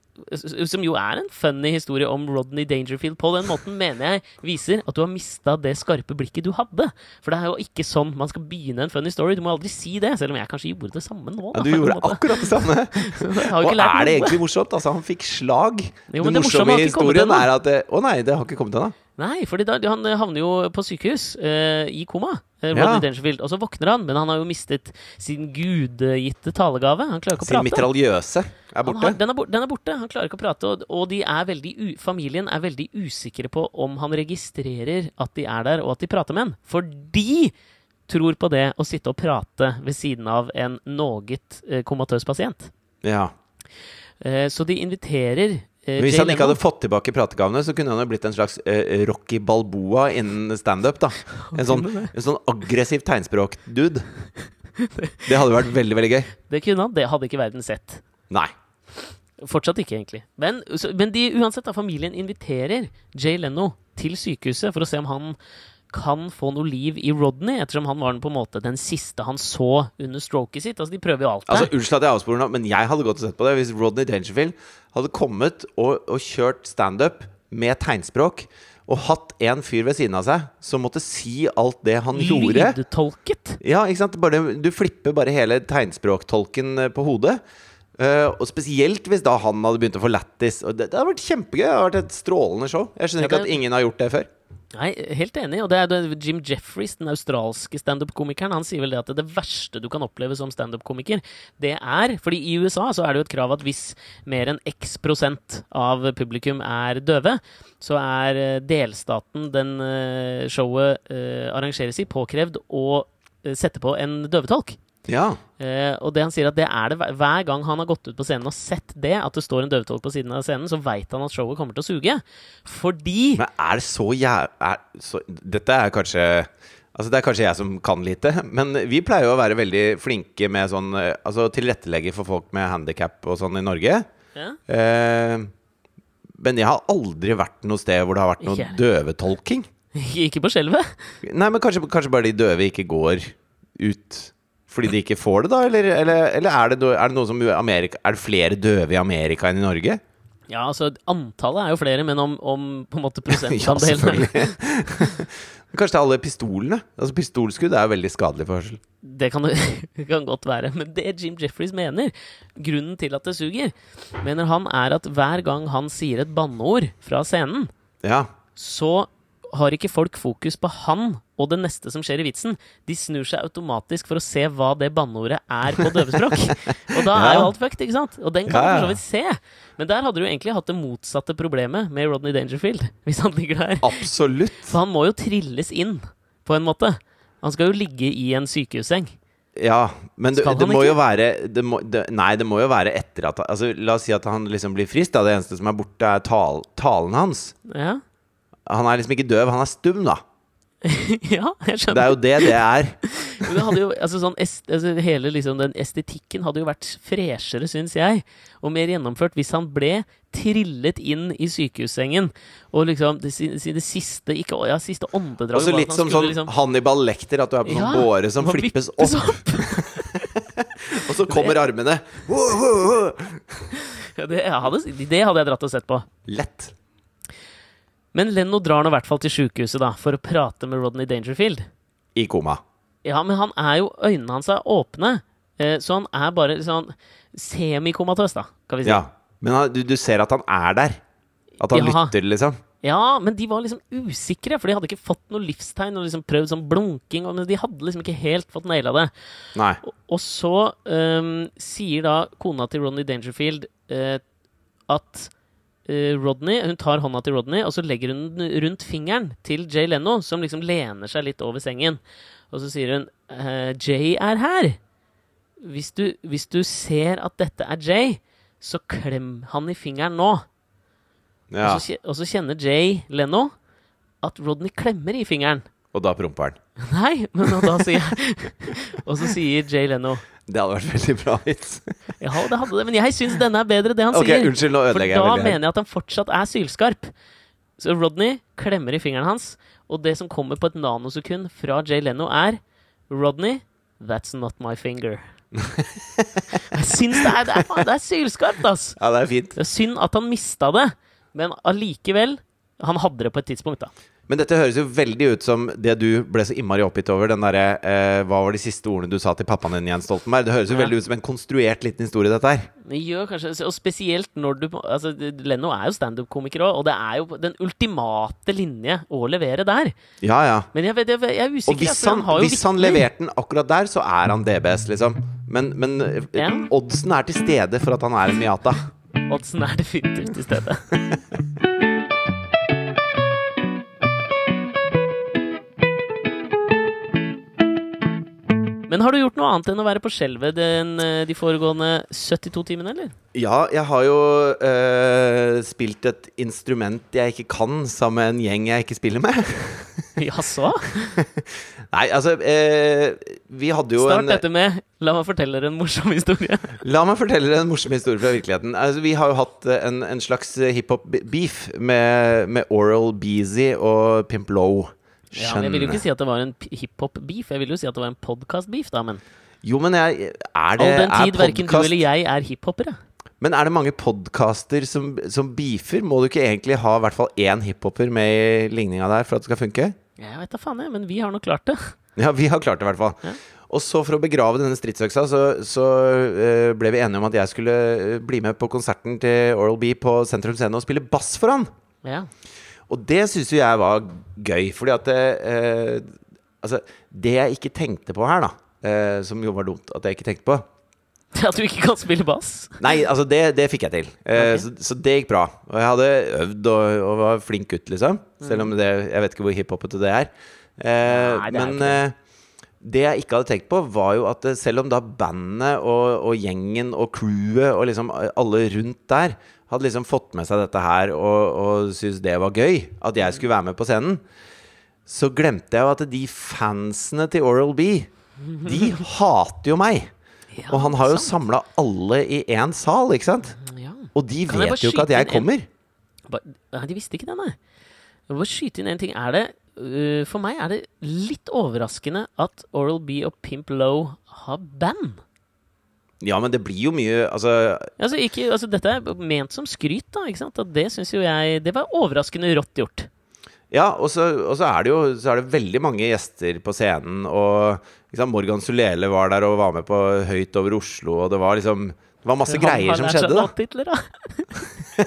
som jo er en funny historie om Rodney Dangerfield på den måten, mener jeg viser at du har mista det skarpe blikket du hadde. For det er jo ikke sånn man skal begynne en funny story. Du må aldri si det, selv om jeg kanskje gjorde det samme nå. Ja, du gjorde akkurat det samme. Og er det egentlig morsomt? Altså, han fikk slag. Jo, det det morsomme morsomme i historien er at Å nei, det har ikke kommet ennå. Nei, for han eh, havner jo på sykehus eh, i koma. eh, Ja. Dangerfield. Og så våkner han, men han har jo mistet sin gudgitte talegave. Han klarer ikke å Sin prate. mitraljøse er borte. har, den, er borte den er borte. Han klarer ikke å prate. Og, og de er veldig familien er veldig usikre på om han registrerer at de er der, og at de prater med han. For de tror på det å sitte og prate ved siden av en noget eh, komatøs pasient. Ja. Så de inviterer eh, hvis han ikke hadde fått tilbake prategavene, så kunne han jo blitt en slags eh, Rocky Balboa innen standup. En sånn, en sånn aggressiv tegnspråk-dude. Det hadde vært veldig, veldig gøy. Det kunne han. Det hadde ikke verden sett. Nei. Fortsatt ikke, egentlig. Men, så, men de, uansett, da, familien inviterer Jay Leno til sykehuset for å se om han kan få noe liv i Rodney, ettersom han var den på en måte den siste han så under stroket sitt. Altså, De prøver jo alt der. Altså, Unnskyld at jeg avsporer nå, men jeg hadde godt sett på det hvis Rodney Dangerfield hadde kommet og, og kjørt standup med tegnspråk og hatt en fyr ved siden av seg som måtte si alt det han gjorde. Lydtolket. Ja, ikke sant? Bare, du flipper bare hele tegnspråktolken eh, på hodet. Uh, og spesielt hvis da han hadde begynt å få lættis. Det, det hadde vært kjempegøy. Det hadde vært et strålende show. Jeg skjønner Ja, ikke at ingen har gjort det før. Nei, helt enig. Og det er Jim Jeffries, den australske standup-komikeren, han sier vel det at det verste du kan oppleve som standup-komiker, det er Fordi i USA så er det jo et krav at hvis mer enn x prosent av publikum er døve, så er eh, delstaten den eh, showet eh, arrangeres i, påkrevd å sette på en døvetolk. Ja. Eh, og det han sier at det er det hver- gang han har gått ut på scenen og sett det, at det står en døvetolk på siden av scenen, så veit han at showet kommer til å suge. Fordi Men er det så jæv... Er, dette er kanskje Altså Det er kanskje jeg som kan lite, men vi pleier jo å være veldig flinke med sånn eh, Altså tilrettelegge for folk med handikap og sånn i Norge. ja, Eh, men jeg har aldri vært noe sted hvor det har vært noe døvetolking. Ikke på skjelvet. Nei, men kanskje, kanskje bare de døve ikke går ut fordi de ikke får det, da? Eller, eller, eller er, det, er det noe som Amerika Er det flere døve i Amerika enn i Norge? Ja, altså antallet er jo flere, men om, om på en måte Ja, prosentandelen selvfølgelig. Kanskje det er alle pistolene? Altså Pistolskudd er jo veldig skadelig for hørsel. Det kan, det kan godt være. Men det Jim Jeffries mener, grunnen til at det suger, mener han er at hver gang han sier et banneord fra scenen, Ja. så har ikke folk fokus på han og det neste som skjer i vitsen. De snur seg automatisk for å se hva det banneordet er på døvespråk. Og da er jo alt fucked, ikke sant? Og den kan du for så vidt se. Men der hadde du jo egentlig hatt det motsatte problemet med Rodney Dangerfield, hvis han ligger der. Absolutt. For han må jo trilles inn, på en måte. Han skal jo ligge i en sykehusseng. Ja, men det, det må jo være det må, det, Nei, det må jo være etter at altså, La oss si at han liksom blir frisk. Da. Det eneste som er borte, er tal, talen hans. Ja, Han er liksom ikke døv, han er stum, da. ja jeg skjønner. Det er jo det det er. Men det hadde jo, altså sånn, est, altså hele liksom den estetikken hadde jo vært freshere, syns jeg, og mer gjennomført hvis han ble trillet inn i sykehussengen og liksom det, det siste ikke, ja, siste åndedraget Også litt han som skulle sånn liksom- Hannibal Lekter, at du er på sånn Ja, båre som flippes opp. opp, og så kommer armene. Det, hadde, det hadde jeg dratt og sett på. Lett. Men Leno drar nå i hvert fall til sykehuset da, for å prate med Rodney Dangerfield. I koma. Ja, men han er jo Øynene hans er åpne, eh, så han er bare sånn semikomatøs, da, kan vi si. Ja. Men han, du, du ser at han er der. At han Ja. lytter, liksom. Ja, men de var liksom usikre, for de hadde ikke fått noe livstegn og liksom prøvd sånn blunking, men de hadde liksom ikke helt fått naila det. Nei. Og, og så um, sier da kona til Rodney Dangerfield uh, at Rodney Hun tar hånda til Rodney, og så legger hun den rundt fingeren til Jay Leno, som liksom lener seg litt over sengen. Og så sier hun eh, Jay er her. Hvis du, hvis du ser at dette er Jay, så klem han i fingeren nå. Ja. Og, så, og så kjenner Jay Leno at Rodney klemmer i fingeren. Og da promper han. Nei, men da sier Og så sier Jay Leno Det hadde vært veldig bra vits. Ja, det hadde det, men jeg syns denne er bedre, det han Ok, sier. unnskyld, nå For da jeg mener jeg at han fortsatt er sylskarp. Så Rodney klemmer i fingeren hans, og det som kommer på et nanosekund fra Jay Leno, er Rodney, that's not my finger. jeg syns det er, det er, det er sylskarpt, ass! Ja, det er fint. Det er synd at han mista det, men allikevel Han hadde det på et tidspunkt, da. Men dette høres jo veldig ut som det du ble så innmari oppgitt over. Den derre eh, Hva var de siste ordene du sa til pappaen din, Jens Stoltenberg? Det høres jo Ja. veldig ut som en konstruert liten historie, dette her. Det gjør kanskje Og spesielt når du altså, Leno er jo standup-komiker òg, og det er jo den ultimate linje å levere der. Ja, ja. Men jeg, vet, jeg, jeg er usikker. Og hvis han, har hvis han leverte den akkurat der, så er han DBS, liksom. Men, men eh, Ja. oddsen er til stede for at han er en Miata. Oddsen er definitivt til stede. Men har du gjort noe annet enn å være på skjelvet eh, de foregående 72 timene, eller? Ja, jeg har jo eh, spilt et instrument jeg ikke kan, sammen med en gjeng jeg ikke spiller med. Jaså? Nei, altså eh, Vi hadde jo Start en dette med 'la meg fortelle dere en morsom historie'. La meg fortelle dere en morsom historie fra virkeligheten. Altså, vi har jo hatt en, en slags hiphop-beef med, med Oral Beezy og Pimp Low. Ja, men jeg vil jo ikke si at det var en hiphop-beef, jeg vil jo si at det var en podkast-beef, da, men Jo, men jeg, er det all den tid verken du eller jeg er hiphopere. Men er det mange podkaster som, som beefer? Må du ikke egentlig ha i hvert fall én hiphoper med i ligninga der for at det skal funke? Jeg vet da faen, jeg, men vi har nå klart det. Ja, vi har klart det i hvert fall. Ja. Og så for å begrave denne stridsøksa, så, så uh, ble vi enige om at jeg skulle eh, bli med på konserten til Oral B på Sentrum Scene og spille bass for han. Ja. Og det syns jo jeg var gøy, fordi at det, eh, Altså, det jeg ikke tenkte på her, da, eh, som jo var dumt at jeg ikke tenkte på At du ikke kan spille bass? Nei, altså, det, det fikk jeg til. Eh, okay. så, så det gikk bra. Og jeg hadde øvd og, og var flink gutt, liksom. Selv om det Jeg vet ikke hvor hiphopete det er. Eh, Mm. Nei, det er men eh, det jeg ikke hadde tenkt på, var jo at eh, selv om da bandet og, og gjengen og crewet og liksom alle rundt der hadde liksom fått med seg dette her og, og syntes det var gøy, at jeg skulle være med på scenen, så glemte jeg jo at de fansene til Oral B, de hater jo meg. Ja, Og han har jo samla alle i én sal, ikke sant? Ja. Og de Kan vet jo ikke at jeg kommer. en-. De visste ikke det, nei. Jeg må bare skyte inn en ting. Er det uh, For meg er det litt overraskende at Oral B og Pimp Low har band. Ja, men det blir jo mye Altså, Altså, ikke, altså, dette er ment som skryt, da. ikke sant? Og det syns jo jeg Det var overraskende rått gjort. ja, og så, og så er det jo så er det veldig mange gjester på scenen, og liksom, Morgan Sulele var der og var med på Høyt over Oslo, og det var liksom Det var masse Han greier har som lært seg skjedde, da. låttitler, da.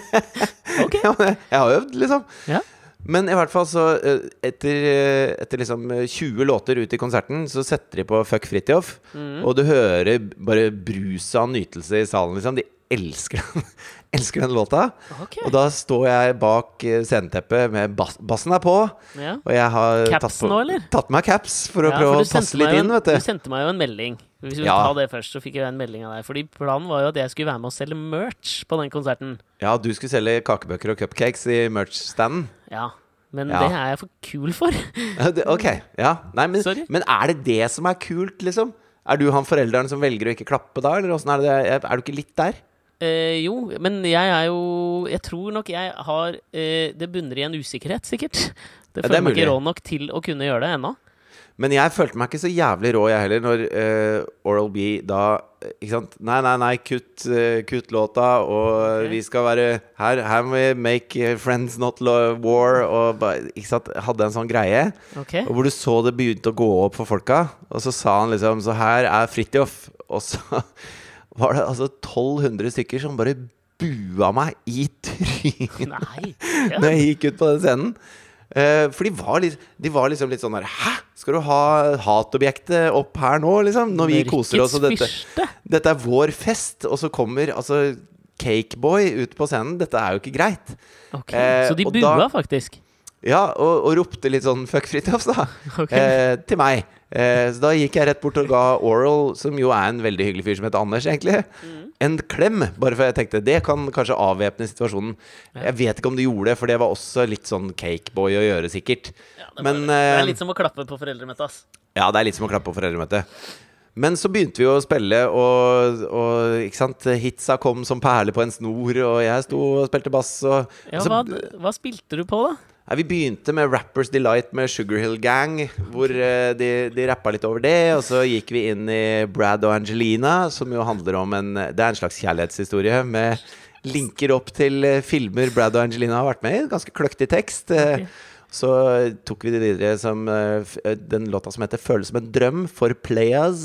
ok. Ja, jeg har øvd, liksom. Ja. Men i hvert fall så eh, Etter, eh, etter liksom eh, 20 låter ut i konserten, så setter de på Fuck Fridtjof. Mm. Og du hører bare bruset av nytelse i salen, liksom. De elsker den, elsker den låta. Okay. Og da står jeg bak eh, sceneteppet med bass, bassen er på. Ja. Og jeg har tatt, på, nå, eller? tatt meg caps for å Ja, prøve for å passe litt inn, en- vet du. Du sendte meg jo en melding. Hvis vi Ja. tar det først, så fikk jeg en melding av deg. Fordi planen var jo at jeg skulle være med og selge merch på den konserten. Ja, du skulle selge kakebøker og cupcakes i merch-standen. Ja. Men Ja. det er jeg for kul for. Ok, ja. Nei, men, men er det det som er kult, liksom? Er du han forelderen som velger å ikke klappe da, eller åssen er det? Er du ikke litt der? Eh, jo, men jeg er jo Jeg tror nok jeg har eh, Det bunner i en usikkerhet, sikkert. Det føler ja, meg ikke rå nok til å kunne gjøre det ennå. Men jeg følte meg ikke så jævlig rå, jeg heller, når eh, Oral B da Ikke sant? Nei, nei, nei, kutt, eh, kutt låta, og okay. vi skal være her, her må vi make eh, friends, not war, og Ikke sant? Hadde en sånn greie. Ok? Og hvor du så det begynte å gå opp for folka, og så sa han liksom Så her er Fridtjof. Og så var det altså 1200 stykker som bare bua meg i trynet når jeg gikk ut på den scenen. Eh, for de var, litt, de var liksom litt sånn der Hæ? Skal du ha hatobjektet opp her nå, liksom? Når vi koser oss, og dette, dette er vår fest, og så kommer altså Cakeboy ut på scenen. Dette er jo ikke greit. Ok, Eh, Så de bua da- faktisk? Ja, og, og ropte litt sånn fuck Fridtjof, da. Okay. Eh, til meg. Eh, så da gikk jeg rett bort og ga Oral, som jo er en veldig hyggelig fyr som heter Anders, egentlig, Mm. en klem. Bare for jeg tenkte det kan kanskje avvæpne situasjonen. Jeg vet ikke om det gjorde det, for det var også litt sånn cakeboy å gjøre, sikkert. Ja, det, Men, det eh, er litt som å klappe på foreldremøtet, ass. Ja, det er litt som å klappe på foreldremøtet. Men så begynte vi å spille, og, og ikke sant? hitsa kom som perler på en snor, og jeg sto og spilte bass. Og, Ja, og så- hva, hva spilte du på, da? Nei, vi begynte med Rappers Delight med Sugarhill Gang, hvor eh, de, de rappa litt over det. Og så gikk vi inn i Brad og Angelina, som jo handler om en Det er en slags kjærlighetshistorie med linker opp til eh, filmer Brad og Angelina har vært med i. Ganske kløktig tekst. Okay. Så tok vi det videre som eh, eh, den låta som heter 'Føles som en drøm' for Playas.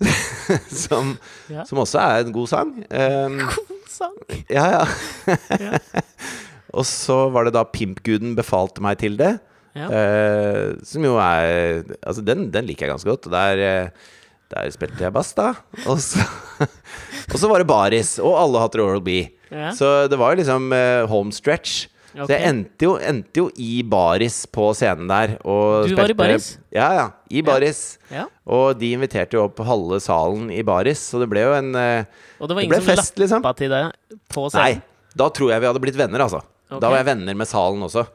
som, Ja. som også er en god sang. Um, God sang. ja, ja. Og så var det da Pimpguden befalte meg til det. Ja. Eh, som jo er Altså, den, den liker jeg ganske godt. Der, eh, der spilte jeg bass, da. Og så, og så var det baris. Og alle hater Oral B. Ja. Så det var jo liksom eh, home stretch. Så jeg endte jo, endte jo i baris på scenen der. Og Du var i baris? Ja, ja. I baris. Ja. Og de inviterte jo opp halve salen i baris, så det ble jo en eh, Og det var ingen som fest, liksom. til deg på Nei, da tror jeg vi hadde blitt venner, altså. Ok. Da var jeg venner med salen også.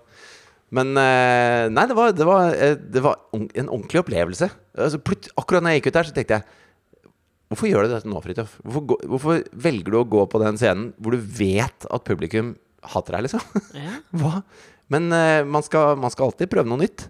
Men eh, Nei, det var, det var, eh, det var en ordentlig opplevelse. Altså, akkurat når jeg gikk ut der, så tenkte jeg Hvorfor gjør du dette nå, Fridtjof? Hvorfor, hvorfor velger du å gå på den scenen hvor du vet at publikum hater deg, liksom? Ja. Men eh, man, skal, man skal alltid prøve noe nytt.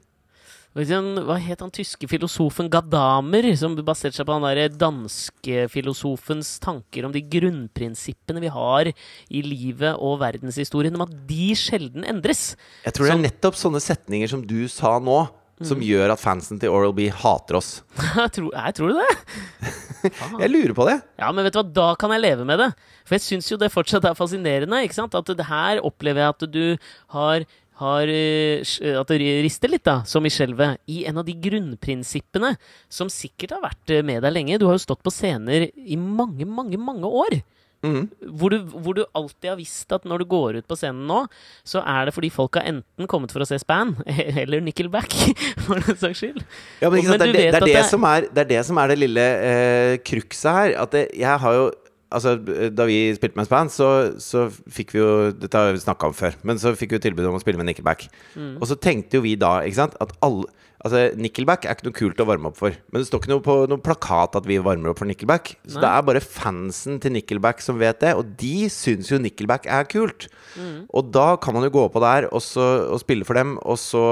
Hva het han tyske filosofen Gadamer, som baserte seg på han der danske filosofens tanker om de grunnprinsippene vi har i livet og verdenshistorien, om at de sjelden endres? Jeg tror det er nettopp sånne setninger som du sa nå, som Mm. gjør at fansen til Oral B hater oss. tror, jeg tror du det? Jeg lurer på det. Ja, men vet du hva, da kan jeg leve med det. For jeg syns jo det fortsatt er fascinerende. ikke sant? At det her opplever jeg at du har har, eh, at det rister litt, da, som i skjelvet, i en av de grunnprinsippene som sikkert har vært eh, med deg lenge. Du har jo stått på scener i mange, mange, mange år. Mhm. Hvor du, hvor du alltid har visst at når du går ut på scenen nå, så er det fordi folk har enten kommet for å se Span, eller Nickelback, for den saks skyld. Ja, men ikke sant? Men Det, er det, det, er det, som er, det er det som er det lille eh, krukset her. At jeg har jo Altså, da vi spilte med Span, så, så fikk vi jo Dette har vi snakka om før, men så fikk vi tilbud om å spille med Nickelback. Mm. Og så tenkte jo vi da, ikke sant, at alle Altså, Nickelback er ikke noe kult å varme opp for. Men det står ikke noe på noen plakat at vi varmer opp for Nickelback. Så Nei. det er bare fansen til Nickelback som vet det, og de syns jo Nickelback er kult. Mm. Og da kan man jo gå på der og, så, og spille for dem, og så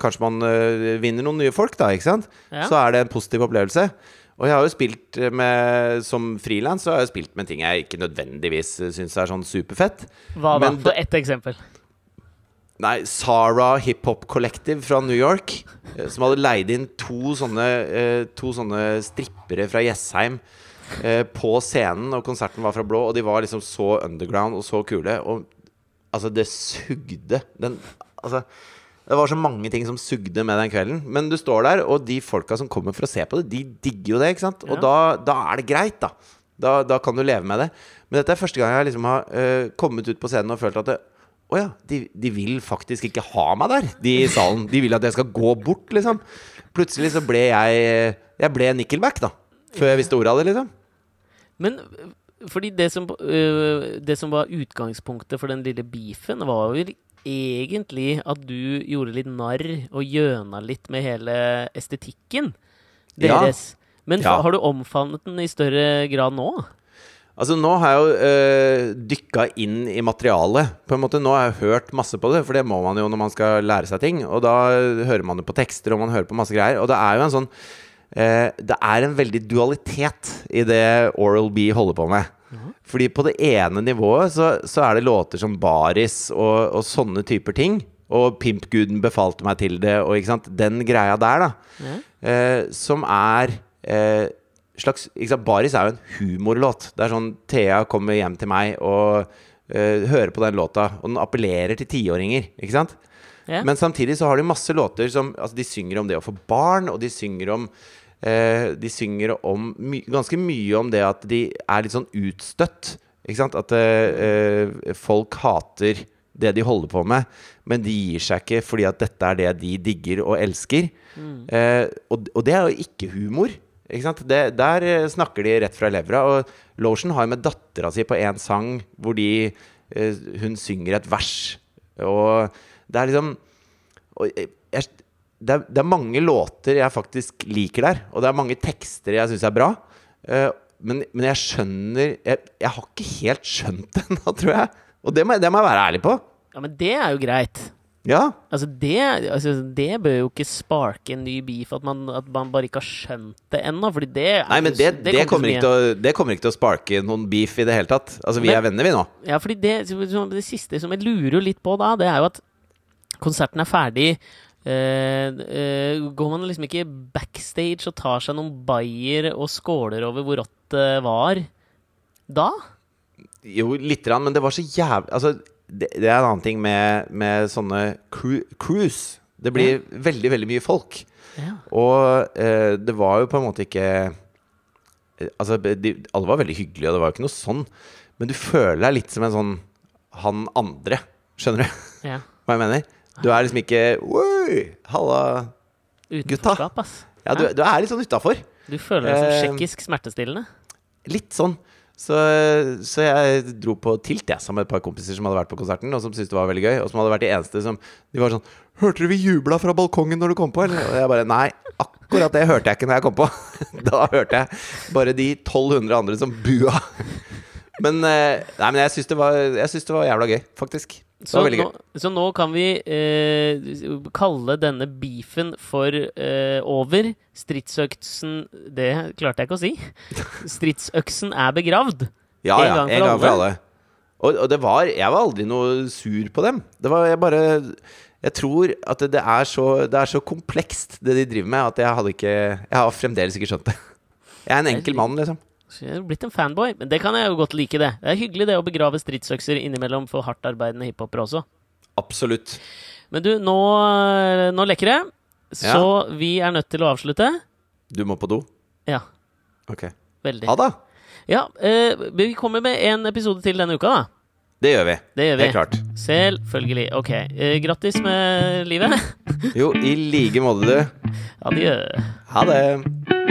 kanskje man øh, vinner noen nye folk, da, ikke sant? Ja. Så er det en positiv opplevelse. Og jeg har jo spilt med Som frilans har jeg spilt med ting jeg ikke nødvendigvis syns er sånn superfett. Hva da? Det- ett eksempel. Nei, Sara Hip Hop Collective fra New York, eh, som hadde leid inn to sånne, eh, to sånne strippere fra Jessheim eh, på scenen, og konserten var fra blå, og de var liksom så underground og så kule. Og altså, det sugde. Den Altså det var så mange ting som sugde med den kvelden. Men du står der, og de folka som kommer for å se på det, de digger jo det. ikke sant? Og Ja. da, da er det greit, da. da. Da kan du leve med det. Men dette er første gang jeg liksom har uh, kommet ut på scenen og følt at det, å ja, de, de vil faktisk ikke ha meg der, de i salen. De vil at jeg skal gå bort, liksom. Plutselig så ble jeg Jeg ble Nickelback, da. Før jeg visste ordet av det, liksom. Men fordi det som, øh, det som var utgangspunktet for den lille beefen, var vel egentlig at du gjorde litt narr og gjøna litt med hele estetikken Ja. deres. Men Ja. har du omfavnet den i større grad nå? Altså Nå har jeg jo øh, dykka inn i materialet. På en måte Nå har jeg hørt masse på det, for det må man jo når man skal lære seg ting. Og da hører man jo på tekster, og man hører på masse greier. Og det er jo en sånn eh, Det er en veldig dualitet i det Oral B holder på med. Fordi på det ene nivået så, så er det låter som Baris og, og sånne typer ting. Og Pimpguden befalte meg til det, og ikke sant, den greia der, da. Ja. Eh, som er eh, slags sant, Baris er jo en humorlåt. Det er sånn Thea kommer hjem til meg og eh, hører på den låta, og den appellerer til tiåringer. Ikke sant? Ja. Men samtidig så har de masse låter som altså, De synger om det å få barn, og de synger om De synger om my ganske mye om det at de er litt sånn utstøtt. Ikke sant? At eh, eh, folk hater det de holder på med, men de gir seg ikke fordi at dette er det de digger og elsker. Eh, og, og det er jo ikke humor. Ikke sant? Det, der eh, snakker de rett fra levra. Og Lotion har jo med dattera si på en sang hvor de, eh, hun synger et vers. Og det er liksom og det, er, det er mange låter jeg faktisk liker der, og det er mange tekster jeg syns er bra. Uh, men, men jeg skjønner jeg, jeg har ikke helt skjønt det ennå, tror jeg. Og det må, det må jeg være ærlig på. ja, men det er jo greit. Ja. Altså det, altså det bør jo ikke sparke en ny beef, at man, at man bare ikke har skjønt det ennå. Fordi det er Nei, men det, det, det, kommer ikke å, det kommer ikke til å sparke noen beef i det hele tatt. Altså, vi Men- er venner, vi nå. Ja, fordi det, det siste som jeg lurer litt på da, det er jo at konserten er ferdig, går man liksom ikke backstage og tar seg noen bayer og skåler over hvor rått det var da? Jo, lite grann, men det var så jævlig Altså, det, det er en annen ting med, med sånne cru, cruise. Det blir veldig, veldig mye folk. Ja. Og eh, det var jo på en måte ikke eh, Altså, de, alle var veldig hyggelige, og det var jo ikke noe sånn. Men du føler deg litt som en sånn han andre. Skjønner du ja. hva jeg mener? Du er liksom ikke Oi, halla. Utenforskap, ass. Ja, du, du er litt sånn utafor. Du føler deg som Eh, tsjekkisk smertestillende? Litt sånn. Så, så jeg dro på tilt jeg, sammen med et par kompiser som hadde vært på konserten, og som syntes det var veldig gøy. Og som hadde vært de eneste som De var sånn 'Hørte du vi jubla fra balkongen når du kom på?' Eller? Og jeg bare Nei, akkurat det hørte jeg ikke når jeg kom på. Da hørte jeg bare de 1200 andre som bua. Men, eh, nei, men jeg syns det, det var jævla gøy, faktisk. Så nå, gøy. så nå kan vi eh, kalle denne beefen for eh, over. Stridsøksen Det klarte jeg ikke å si. Stridsøksen er begravd. Ja, en ja. gang En gang for alle. Og, og det var Jeg var aldri noe sur på dem. Det var jeg bare Jeg tror at det, det, er så, det er så komplekst, det de driver med, at jeg hadde ikke Jeg har fremdeles ikke skjønt det. Jeg er en enkel mann, liksom. Så jeg er blitt en fanboy. Men det kan jeg jo godt like, det. Det er hyggelig det å begrave stridsøkser innimellom for hardtarbeidende hiphopere også. Absolutt. Men du, nå, nå lekker det. Så vi er nødt til å avslutte. Du må på do? Ja, Ok. veldig. Ha det! Ja, eh, vi kommer med en episode til denne uka, da. Det gjør vi. Det gjør vi. Helt klart. Selvfølgelig. Ok. Eh, grattis med livet. Jo, i like måte, du. Adjø. Ha det.